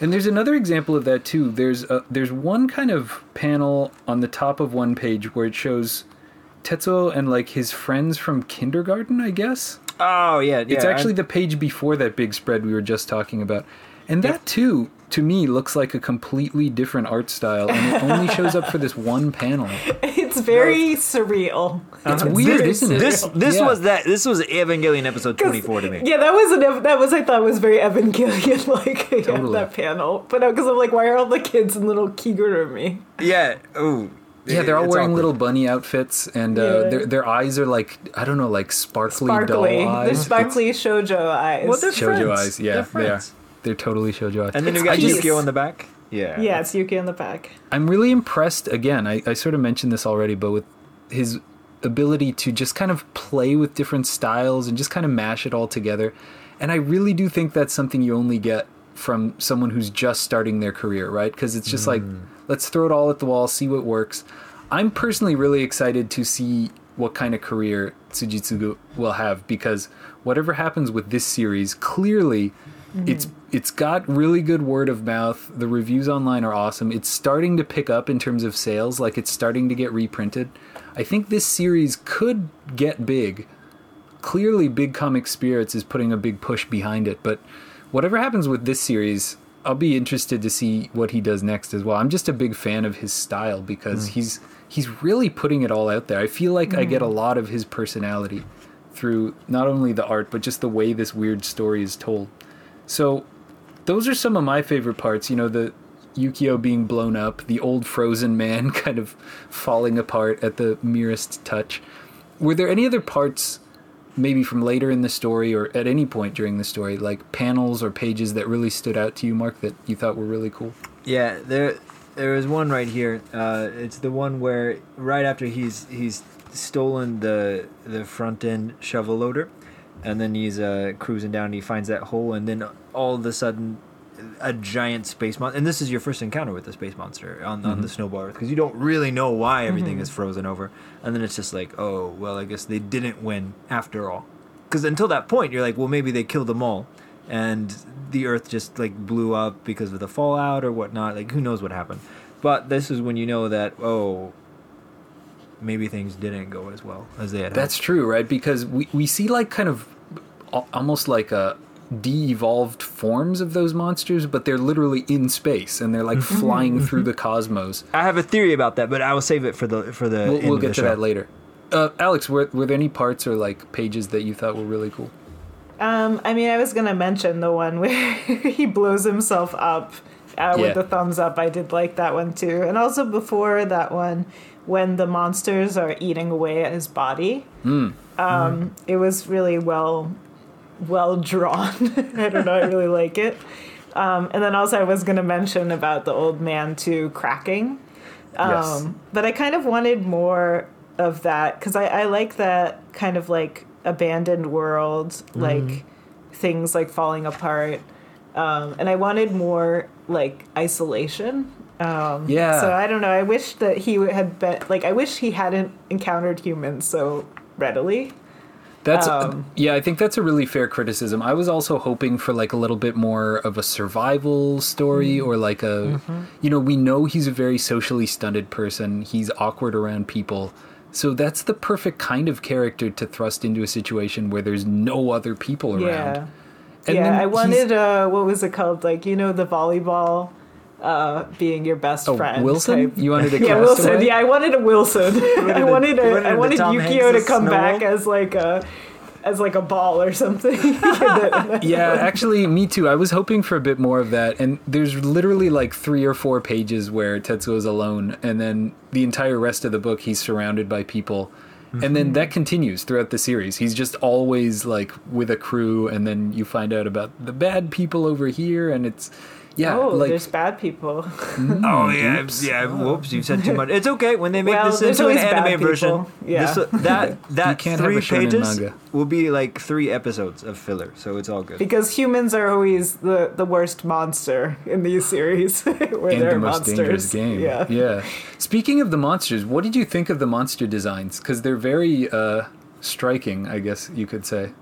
and there's another example of that too there's a, there's one kind of panel on the top of one page where it shows tetsuo and like his friends from kindergarten i guess Oh yeah, yeah. it's actually I- the page before that big spread we were just talking about and that too to me looks like a completely different art style and it only shows up for this one panel It's very surreal. it's Uh-huh. weird very isn't it this this Yeah. was that this was Evangelion episode twenty four to me. Yeah, that was an that was I thought was very Evangelion like yeah, that panel. But because I'm like, why are all the kids in little Kigurumi? Yeah. Ooh. Yeah, they're all wearing awkward. little bunny outfits, and uh, Yeah. their their eyes are like I don't know, like sparkly, Sparkly, doll eyes. the sparkly shojo eyes. Well, they're shoujo friends. eyes. Yeah, They're they are. friends. They're totally shoujo eyes. And then It's you got cute. Yukio in the back. Yeah. yeah, it's Yuki in the back. I'm really impressed. Again, I, I sort of mentioned this already, but with his ability to just kind of play with different styles and just kind of mash it all together, and I really do think that's something you only get from someone who's just starting their career, right? Because it's just like let's throw it all at the wall, see what works. I'm personally really excited to see what kind of career Tsujitsugu will have because whatever happens with this series, clearly mm-hmm. it's it's got really good word of mouth. The reviews online are awesome. It's starting to pick up in terms of sales, like it's starting to get reprinted. I think this series could get big. Clearly Big Comic Spirits is putting a big push behind it, but whatever happens with this series, I'll be interested to see what he does next as well. I'm just a big fan of his style because hmm. he's he's really putting it all out there. I feel like I get a hmm. lot of his personality through not only the art but just the way this weird story is told. So those are some of my favorite parts, you know, the Yukio being blown up, the old frozen man kind of falling apart at the merest touch. Were there any other parts maybe from later in the story or at any point during the story like panels or pages that really stood out to you Mark that you thought were really cool? Yeah, there there is one right here. Uh, it's the one where right after he's he's stolen the the front end shovel loader, and then he's uh, cruising down. And he finds that hole, and then all of a sudden, a giant space monster. And this is your first encounter with the space monster on on the mm-hmm. snowball Earth because you don't really know why mm-hmm. everything is frozen over. And then it's just like, oh well, I guess they didn't win after all. Because until that point, you're like, well, maybe they killed them all, and the Earth just like blew up because of the fallout or whatnot. Like, who knows what happened? But this is when you know that oh, maybe things didn't go as well as they had. That's true, right? Because we, we see like kind of almost like a de-evolved forms of those monsters, but they're literally in space and they're like flying through the cosmos. I have a theory about that, but I will save it for the for the. We'll, end we'll of get the to show. that later. Uh, Alex, were, were there any parts or like pages that you thought were really cool? Um, I mean, I was gonna mention the one where he blows himself up uh, Yeah. with the thumbs up. I did like that one too, and also before that one, when the monsters are eating away at his body. Um, It was really well, well drawn. I don't know. I really like it. Um, and then also, I was gonna mention about the old man too cracking. Um, Yes. But I kind of wanted more of that because I, I like that kind of like abandoned world, like things like falling apart. Um, and I wanted more like isolation. Um, Yeah. So I don't know. I wish that he had been like I wish he hadn't encountered humans so readily. That's Um, yeah, I think that's a really fair criticism. I was also hoping for like a little bit more of a survival story Mm. or like a Mm-hmm. you know, we know he's a very socially stunted person. He's awkward around people. So that's the perfect kind of character to thrust into a situation where there's no other people around. Yeah. And yeah, I wanted uh what was it called? Like, you know, the volleyball uh being your best Oh, friend. Wilson? type. You wanted a Yeah? Wilson. Yeah, I wanted a Wilson. I wanted a, wanted I wanted Yukio Hanks to come back as like a as like a ball or something. yeah, actually, me too. I was hoping for a bit more of that. And there's literally like three or four pages where Tetsuo is alone, and then the entire rest of the book, he's surrounded by people. And then that continues throughout the series. He's just always like with a crew, and then you find out about the bad people over here, and it's yeah, oh, like there's bad people. Oh yeah, Oops. yeah. Whoops, you said too much. It's okay when they make Well, this into an anime version. Yeah. this- that that can't have three a pages manga. will be like three episodes of filler, so it's all good. Because humans are always the, the worst monster in these series. where and they're the most monsters. dangerous game. Yeah. yeah. Speaking of the monsters, what did you think of the monster designs? Because they're very uh, striking, I guess you could say.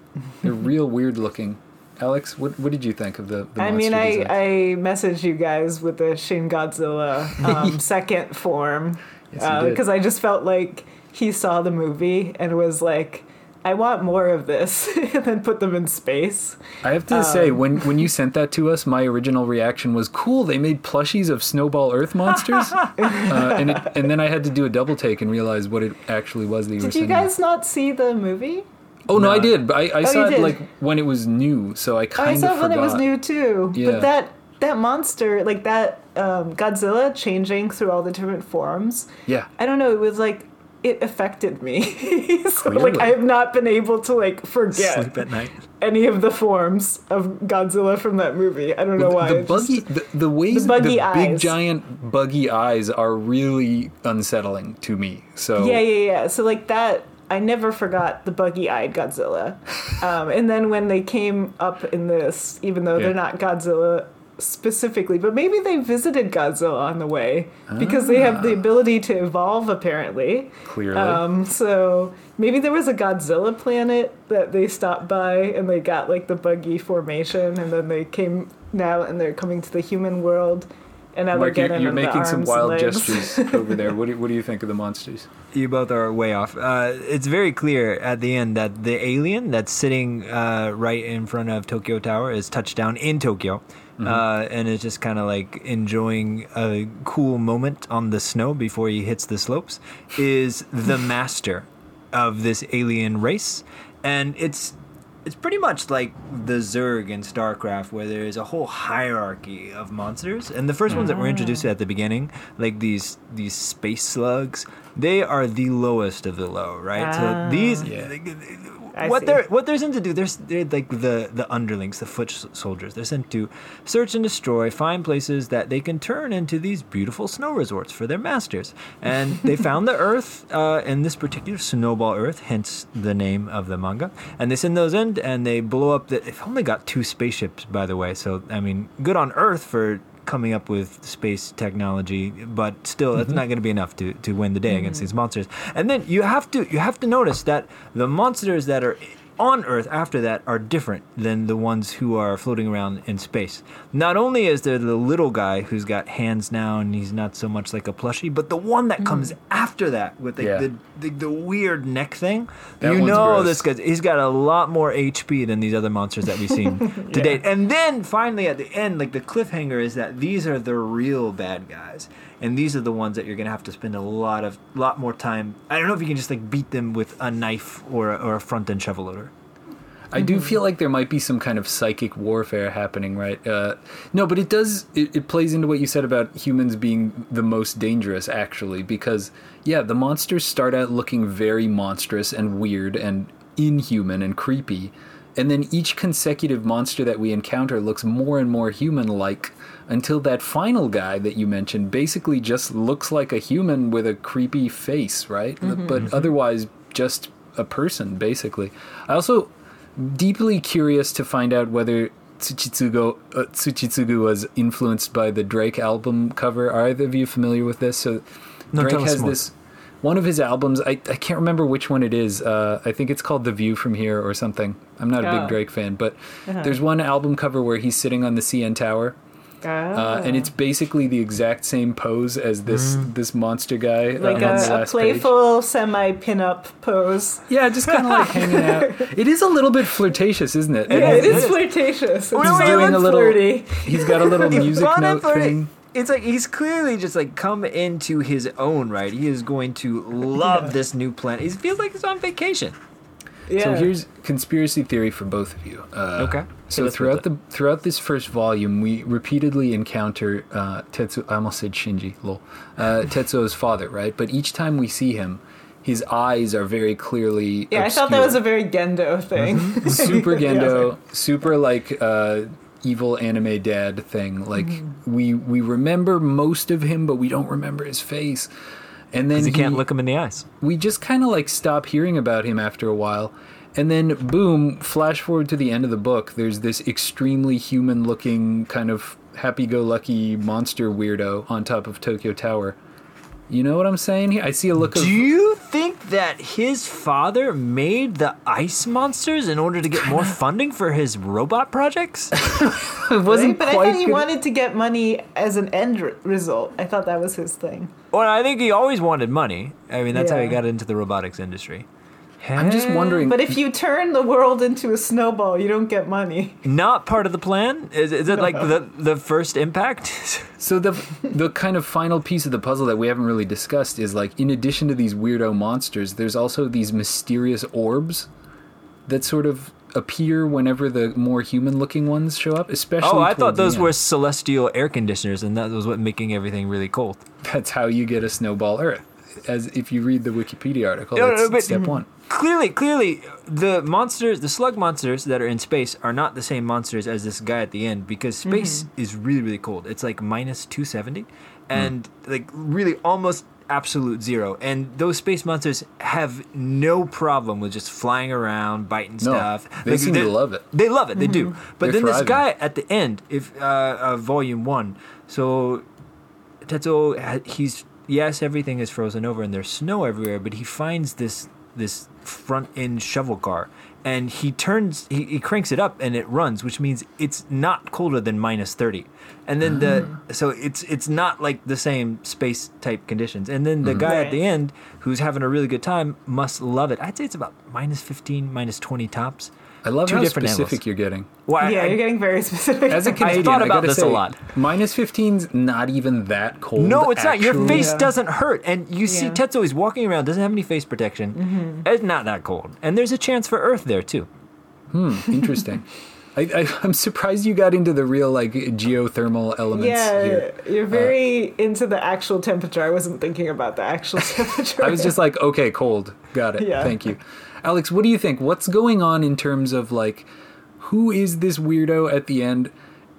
They're real weird looking. Alex, what what did you think of the? the I mean, I, monster I messaged you guys with the Shin Godzilla um, second form Yes, you did. because I just felt like he saw the movie and was like, I want more of this, and then put them in space. I have to say, um, when when you sent that to us, my original reaction was, "Cool, they made plushies of Snowball Earth monsters," uh, and it, and then I had to do a double take and realize what it actually was that you were Did you sending. guys not see the movie? Oh no, I did. But I, I Oh, saw it did? like when it was new, so I I kind saw of it forgot. when it was new too. Yeah. But that that monster, like that um, Godzilla changing through all the different forms, Yeah, I don't know. It was like it affected me. so like I have not been able to like forget Sleep at night. any of the forms of Godzilla from that movie. I don't know why. the It just- buggy, the, the ways the buggy the big giant buggy eyes are really unsettling to me. So yeah, yeah, yeah. So like that, I never forgot the buggy-eyed Godzilla. Um, and then when they came up in this, even though Yeah. they're not Godzilla specifically, but maybe they visited Godzilla on the way because they have the ability to evolve apparently. Clearly. Um, so maybe there was a Godzilla planet that they stopped by and they got like the buggy formation, and then they came now and they're coming to the human world, and now Mark, they're you're, you're making some wild gestures over there. What do, you, what do you think of the monsters? You both are way off. Uh, it's very clear at the end that the alien that's sitting uh, right in front of Tokyo Tower is touched down in Tokyo. Uh, and is just kind of like enjoying a cool moment on the snow before he hits the slopes. Is the master of this alien race, and it's it's pretty much like the Zerg in StarCraft, where there is a whole hierarchy of monsters. And the first ones that were introduced at the beginning, like these these space slugs, they are the lowest of the low, right? Ah. so these, Yeah. I what see. they're what they're sent to do, they're, they're like the the underlings, the foot soldiers. They're sent to search and destroy, find places that they can turn into these beautiful snow resorts for their masters. And they found the Earth, uh, in this particular Snowball Earth, hence the name of the manga. And they send those in, and they blow up. The, they've only got two spaceships, by the way. So I mean, good on Earth for coming up with space technology, but still, it's mm-hmm. not going to be enough to, to win the day against mm-hmm. these monsters. And then you have to you have to notice that the monsters that are on Earth after that are different than the ones who are floating around in space. Not only is there the little guy who's got hands now and he's not so much like a plushie, but the one that mm. comes after that with like Yeah. the, the the weird neck thing. That you know gross. this guy he's got a lot more HP than these other monsters that we've seen to Yeah. date. And then finally at the end, like the cliffhanger is that these are the real bad guys. And these are the ones that you're gonna have to spend a lot of lot more time. I don't know if you can just like beat them with a knife or a, or a front end shovel loader. I do feel like there might be some kind of psychic warfare happening, right? Uh, no, but it does. It, it plays into what you said about humans being the most dangerous, actually, because yeah, the monsters start out looking very monstrous and weird and inhuman and creepy, and then each consecutive monster that we encounter looks more and more human-like until that final guy that you mentioned basically just looks like a human with a creepy face, right? But otherwise, just a person, basically. I also deeply curious to find out whether Tsujitsugu, uh, Tsujitsugu was influenced by the Drake album cover. Are either of you familiar with this? So No, Drake tell us has more. this one of his albums. I, I can't remember which one it is. Uh, I think it's called The View from Here or something. I'm not a Oh. big Drake fan, but Uh-huh. there's one album cover where he's sitting on the CN Tower. Uh, and it's basically the exact same pose as this Mm. this monster guy uh, like on the a, a last page. playful semi pin-up pose. Yeah, just kind of like hanging out. It is a little bit flirtatious, isn't it? Yeah, it it is is. flirtatious. It's He's fun doing and a little- flirty. He's got a little music note flirty. thing. It's like he's clearly just like come into his own, right? He is going to love this new planet. He feels like he's on vacation. Yeah. So here's conspiracy theory for both of you. Uh, Okay. So Hit throughout the throughout this first volume, we repeatedly encounter uh, Tetsu. I almost said Shinji. Lol. Uh, Tetsuo's father, right? But each time we see him, his eyes are very clearly. yeah, I thought that was a very Gendo thing. super Yeah. Gendo, super like uh, evil anime dad thing. Like Mm-hmm. we we remember most of him, but we don't remember his face. And then you he- can't look him in the eyes. we just kind of like stop hearing about him after a while. And then, boom, flash forward to the end of the book. There's this extremely human looking, kind of happy go lucky monster weirdo on top of Tokyo Tower. You know what I'm saying here? I see a look of. Do you think that his father made the ice monsters in order to get more funding for his robot projects? it wasn't but I quite thought he good- wanted to get money as an end result. I thought that was his thing. well, I think he always wanted money. I mean, that's how he got into the robotics industry. I'm just wondering. But if you turn the world into a snowball, you don't get money. Not part of the plan? Is, is it like the, the first impact? So the the kind of final piece of the puzzle that we haven't really discussed is like in addition to these weirdo monsters, there's also these mysterious orbs that sort of appear whenever the more human looking ones show up, especially oh, I thought those were celestial air conditioners, and that was what making everything really cold. That's how you get a snowball Earth. As if you read the Wikipedia article, No, no, that's no, but- step one. Clearly, clearly, the monsters, the slug monsters that are in space are not the same monsters as this guy at the end because space is really, really cold. It's like minus 270 and like really almost absolute zero. And those space monsters have no problem with just flying around, biting No, stuff. they seem to love it. They love it. They do. But They're then this guy at the end, if uh, uh, volume one, so Tetsuo, he's yes, everything is frozen over and there's snow everywhere, but he finds this this front end shovel car, and he turns, he, he cranks it up and it runs, which means it's not colder than minus thirty, and then the ah. so it's it's not like the same space type conditions, and then the mm-hmm. guy at the end who's having a really good time must love it. I'd say it's about minus fifteen, minus twenty tops. I love Two how different specific angles. you're getting. Well, yeah, I- you're getting very specific. As a Canadian, thought about gotta this a lot. Minus 15's not even that cold. No, it's not. Your face Yeah. doesn't hurt, and you see Yeah. Tetsuo. He's walking around, doesn't have any face protection. It's not that cold, and there's a chance for Earth there too. Hmm, interesting. I, I, I'm surprised you got into the real like geothermal elements yeah, here. you're very into the actual temperature. I wasn't thinking about the actual temperature. I was just like, okay, cold. Got it. Yeah. Thank you. Alex, what do you think? What's going on in terms of like who is this weirdo at the end?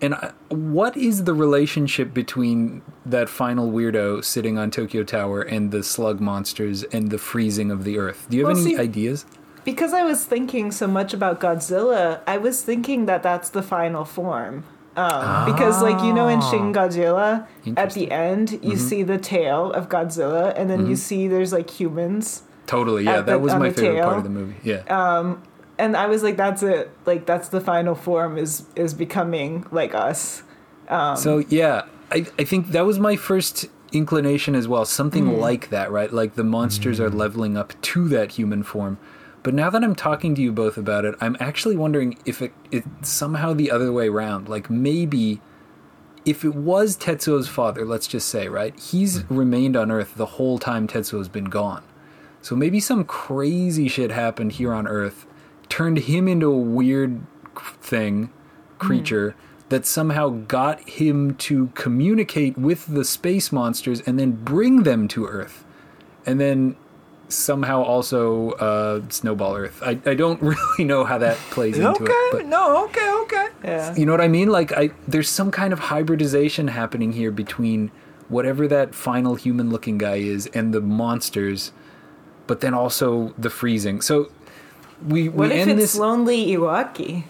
And uh, what is the relationship between that final weirdo sitting on Tokyo Tower and the slug monsters and the freezing of the earth? Do you have Well, any see- ideas? because I was thinking so much about Godzilla. I was thinking that that's the final form. Um, Because, like you know, in Shin Godzilla, at the end you see the tail of Godzilla, and then you see there's like humans, Totally. Yeah, At that was my the favorite part of the movie. Yeah. Um, and I was like, that's it. Like that's the final form is is becoming like us. Um, so yeah, I I think that was my first inclination as well. Something mm-hmm. like that, right? Like the monsters are mm-hmm. leveling up to that human form. But now that I'm talking to you both about it, I'm actually wondering if it it's somehow the other way around. Like maybe if it was Tetsuo's father, let's just say, right? He's mm-hmm. remained on Earth the whole time Tetsuo's been gone. So maybe some crazy shit happened here on Earth, turned him into a weird thing, creature, that somehow got him to communicate with the space monsters and then bring them to Earth. And then somehow also uh, snowball Earth. I, I don't really know how that plays into it. Okay, no, okay, okay. Yeah. you know what I mean? Like I there's some kind of hybridization happening here between whatever that final human looking guy is and the monsters, but then also the freezing. So we What we if end it's this lonely Iwaki?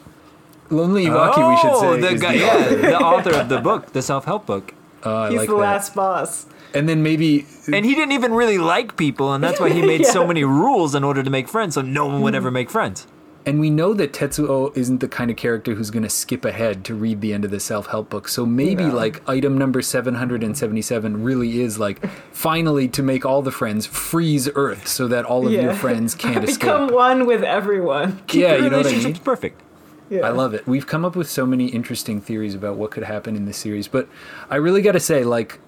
lonely Iwaki. we should say Oh, the is guy, the yeah, author. the author of the book, the self-help book. Uh, He's like the that. last boss. And then maybe And he didn't even really like people, and that's why he made so many rules in order to make friends, so no one would ever make friends. And we know that Tetsuo isn't the kind of character who's going to skip ahead to read the end of the self help book. So maybe, No. like, item number 777 really is like, finally, to make all the friends, freeze Earth so that all of your friends can't escape. Become one with everyone. Keep Yeah, you know what I relationship's mean? perfect. Yeah. I love it. We've come up with so many interesting theories about what could happen in this series, but I really got to say, like,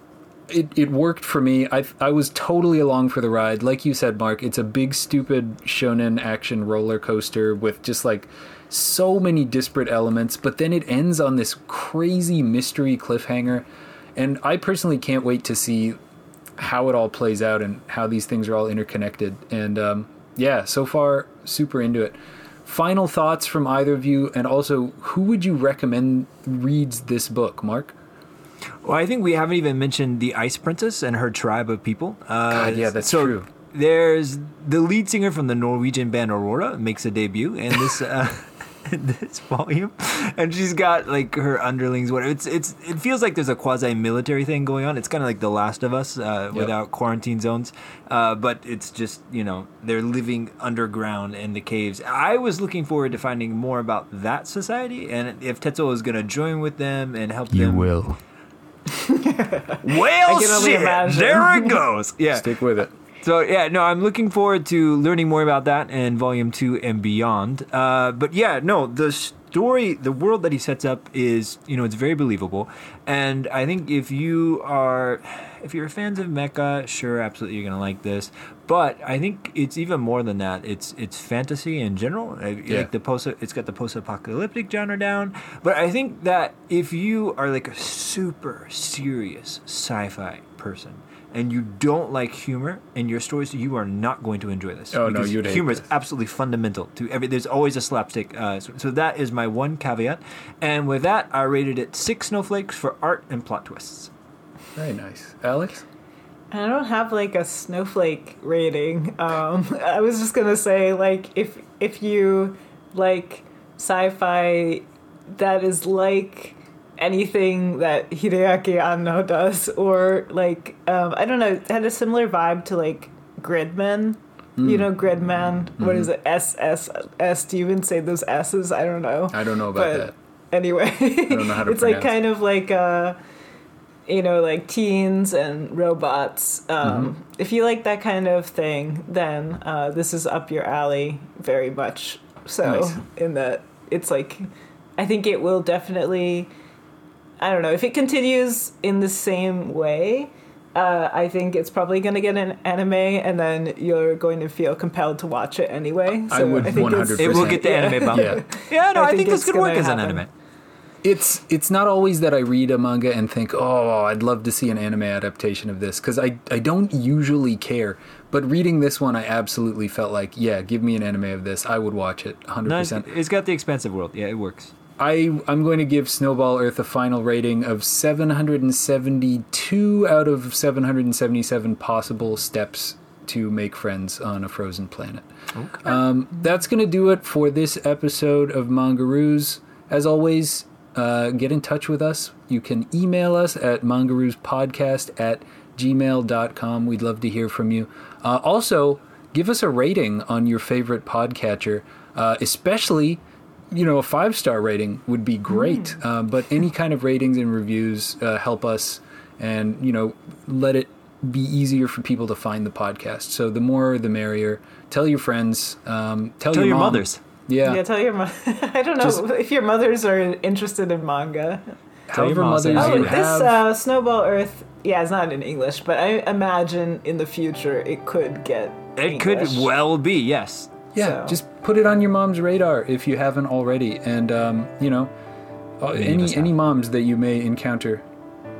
it, it worked for me. I I was totally along for the ride. Like you said, Mark, it's a big, stupid shonen action roller coaster with just like so many disparate elements, but then it ends on this crazy mystery cliffhanger. And I personally can't wait to see how it all plays out and how these things are all interconnected. And um, yeah, so far, super into it. Final thoughts from either of you, and also who would you recommend reads this book, Mark? Well, I think we haven't even mentioned the Ice Princess and her tribe of people. Uh, God, yeah, that's so true. There's the lead singer from the Norwegian band Aurora makes a debut in this uh, in this volume, and she's got like her underlings. What it's it's it feels like there's a quasi military thing going on. It's kind of like The Last of Us uh, without quarantine zones, uh, but it's just you know they're living underground in the caves. I was looking forward to finding more about that society, and if Tetsuo is going to join with them and help them. You will. Well, shit, imagine. there it goes. Yeah. Stick with it. So yeah, no, I'm looking forward to learning more about that in volume two and beyond. Uh, but yeah, no, the story, the world that he sets up is, you know, it's very believable, and I think if you are, if you're fans of mecha, sure, absolutely, you're gonna like this. But I think it's even more than that. It's it's fantasy in general. Yeah. Like the post, it's got the post-apocalyptic genre down. But I think that if you are like a super serious sci-fi person and you don't like humor in your stories, you are not going to enjoy this. Oh, no, hate humor is absolutely fundamental to every. There's always a slapstick. Uh, so, so that is my one caveat. And with that, I rated it six snowflakes for art and plot twists. Very nice. Alex? I don't have like a snowflake rating. Um, I was just gonna say like if if you like sci-fi that is like anything that Hideaki Anno does, or like um, I don't know, it had a similar vibe to like Gridman. You know, Gridman. What is it? S S S. Do you even say those S's? I don't know. I don't know about But- that. Anyway, I don't know how to it's like kind of like uh, you know, like teens and robots. Um, Mm-hmm. If you like that kind of thing, then uh, this is up your alley very much. So Nice. in that it's like, I think it will definitely. I don't know if it continues in the same way. Uh, I think it's probably going to get an anime, and then you're going to feel compelled to watch it anyway. I So would think 100% It will get the Yeah. anime bump. Yeah. Yeah, no, I I, think think, this could work gonna as an anime. It's it's not always that I read a manga and think, oh, I'd love to see an anime adaptation of this because I I don't usually care. But reading this one, I absolutely felt like, yeah, give me an anime of this, I would watch it, hundred No, it's, percent. it's got the expensive world. Yeah, it works. I I'm going to give Snowball Earth a final rating of 772 out of 777 possible steps to make friends on a frozen planet. Okay. Um, that's going to do it for this episode of Mangaroos. As always, uh, get in touch with us. You can email us at mangaroospodcast at gmail.com. We'd love to hear from you. Uh, also, give us a rating on your favorite podcatcher, uh, especially. You know, a five star rating would be great, uh, but any kind of ratings and reviews uh, help us and, you know, let it be easier for people to find the podcast. So the more, the merrier. Tell your friends. Um, tell, Tell your mom. mothers. Yeah. Yeah, tell your mom. I don't know Just- if your mothers are interested in manga. Tell your However, mothers Oh, you this have. uh, Snowball Earth. Yeah, it's not in English, but I imagine in the future it could get. It could well be, yes. yeah, so- just put it on your mom's radar if you haven't already, and um, you know, uh, Many of any any moms that you may encounter,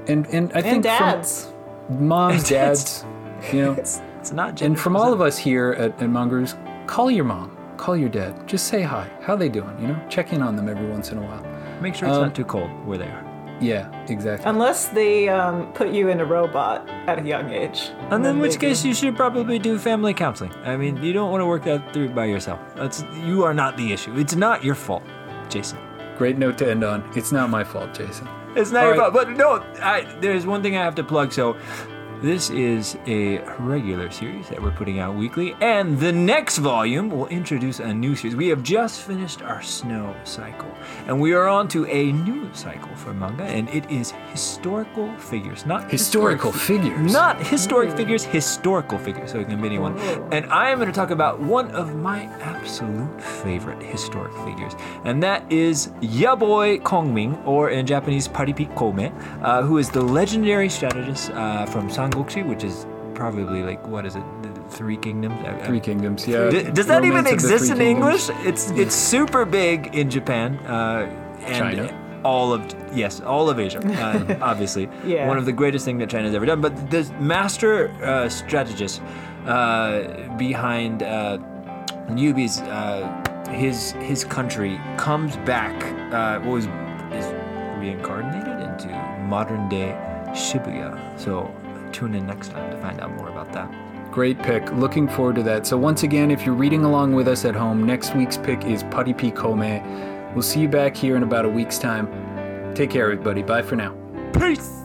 and and I And think dads. from moms, dads. dads, you know, It's it's not. and from all of us here at, at Mangaroos, call your mom, call your dad, just say hi. How they doing? You know, check in on them every once in a while. make sure it's um, not too cold where they are. Yeah, exactly. Unless they um, put you in a robot at a young age. And in which maybe. case, you should probably do family counseling. I mean, you don't want to work that through by yourself. That's you are not the issue. It's not your fault, Jason. Great note to end on. It's not my fault, Jason. It's not All your right. fault. But no, I, there's one thing I have to plug. So, this is a regular series that we're putting out weekly, and the next volume will introduce a new series. We have just finished our snow cycle, and we are on to a new cycle for manga, and it is historical figures, not Historical historic fi- figures. not historic figures, historical figures. So it can be anyone. And I am going to talk about one of my absolute favorite historic figures, and that is Ya Boy Kongming, or in Japanese Paripi Koumei, uh, who is the legendary strategist uh, from Sangokushi, which is probably like what is it, the Three Kingdoms? I- I- Three Kingdoms. Yeah. D- does that even Romance of the exist in Kingdoms. English? It's it's super big in Japan uh, and China. all of yes, all of Asia, uh, obviously. Yeah. One of the greatest thing that China's ever done. But the master uh, strategist uh, behind uh, Liu Bei's uh, his his country comes back. Uh, what was is reincarnated into modern day Shibuya. So tune in next time to find out more about that. Great pick. Looking forward to that. So once again, if you're reading along with us at home, next week's pick is Paripi Koumei. We'll see you back here in about a week's time. Take care, everybody. Bye for now. Peace.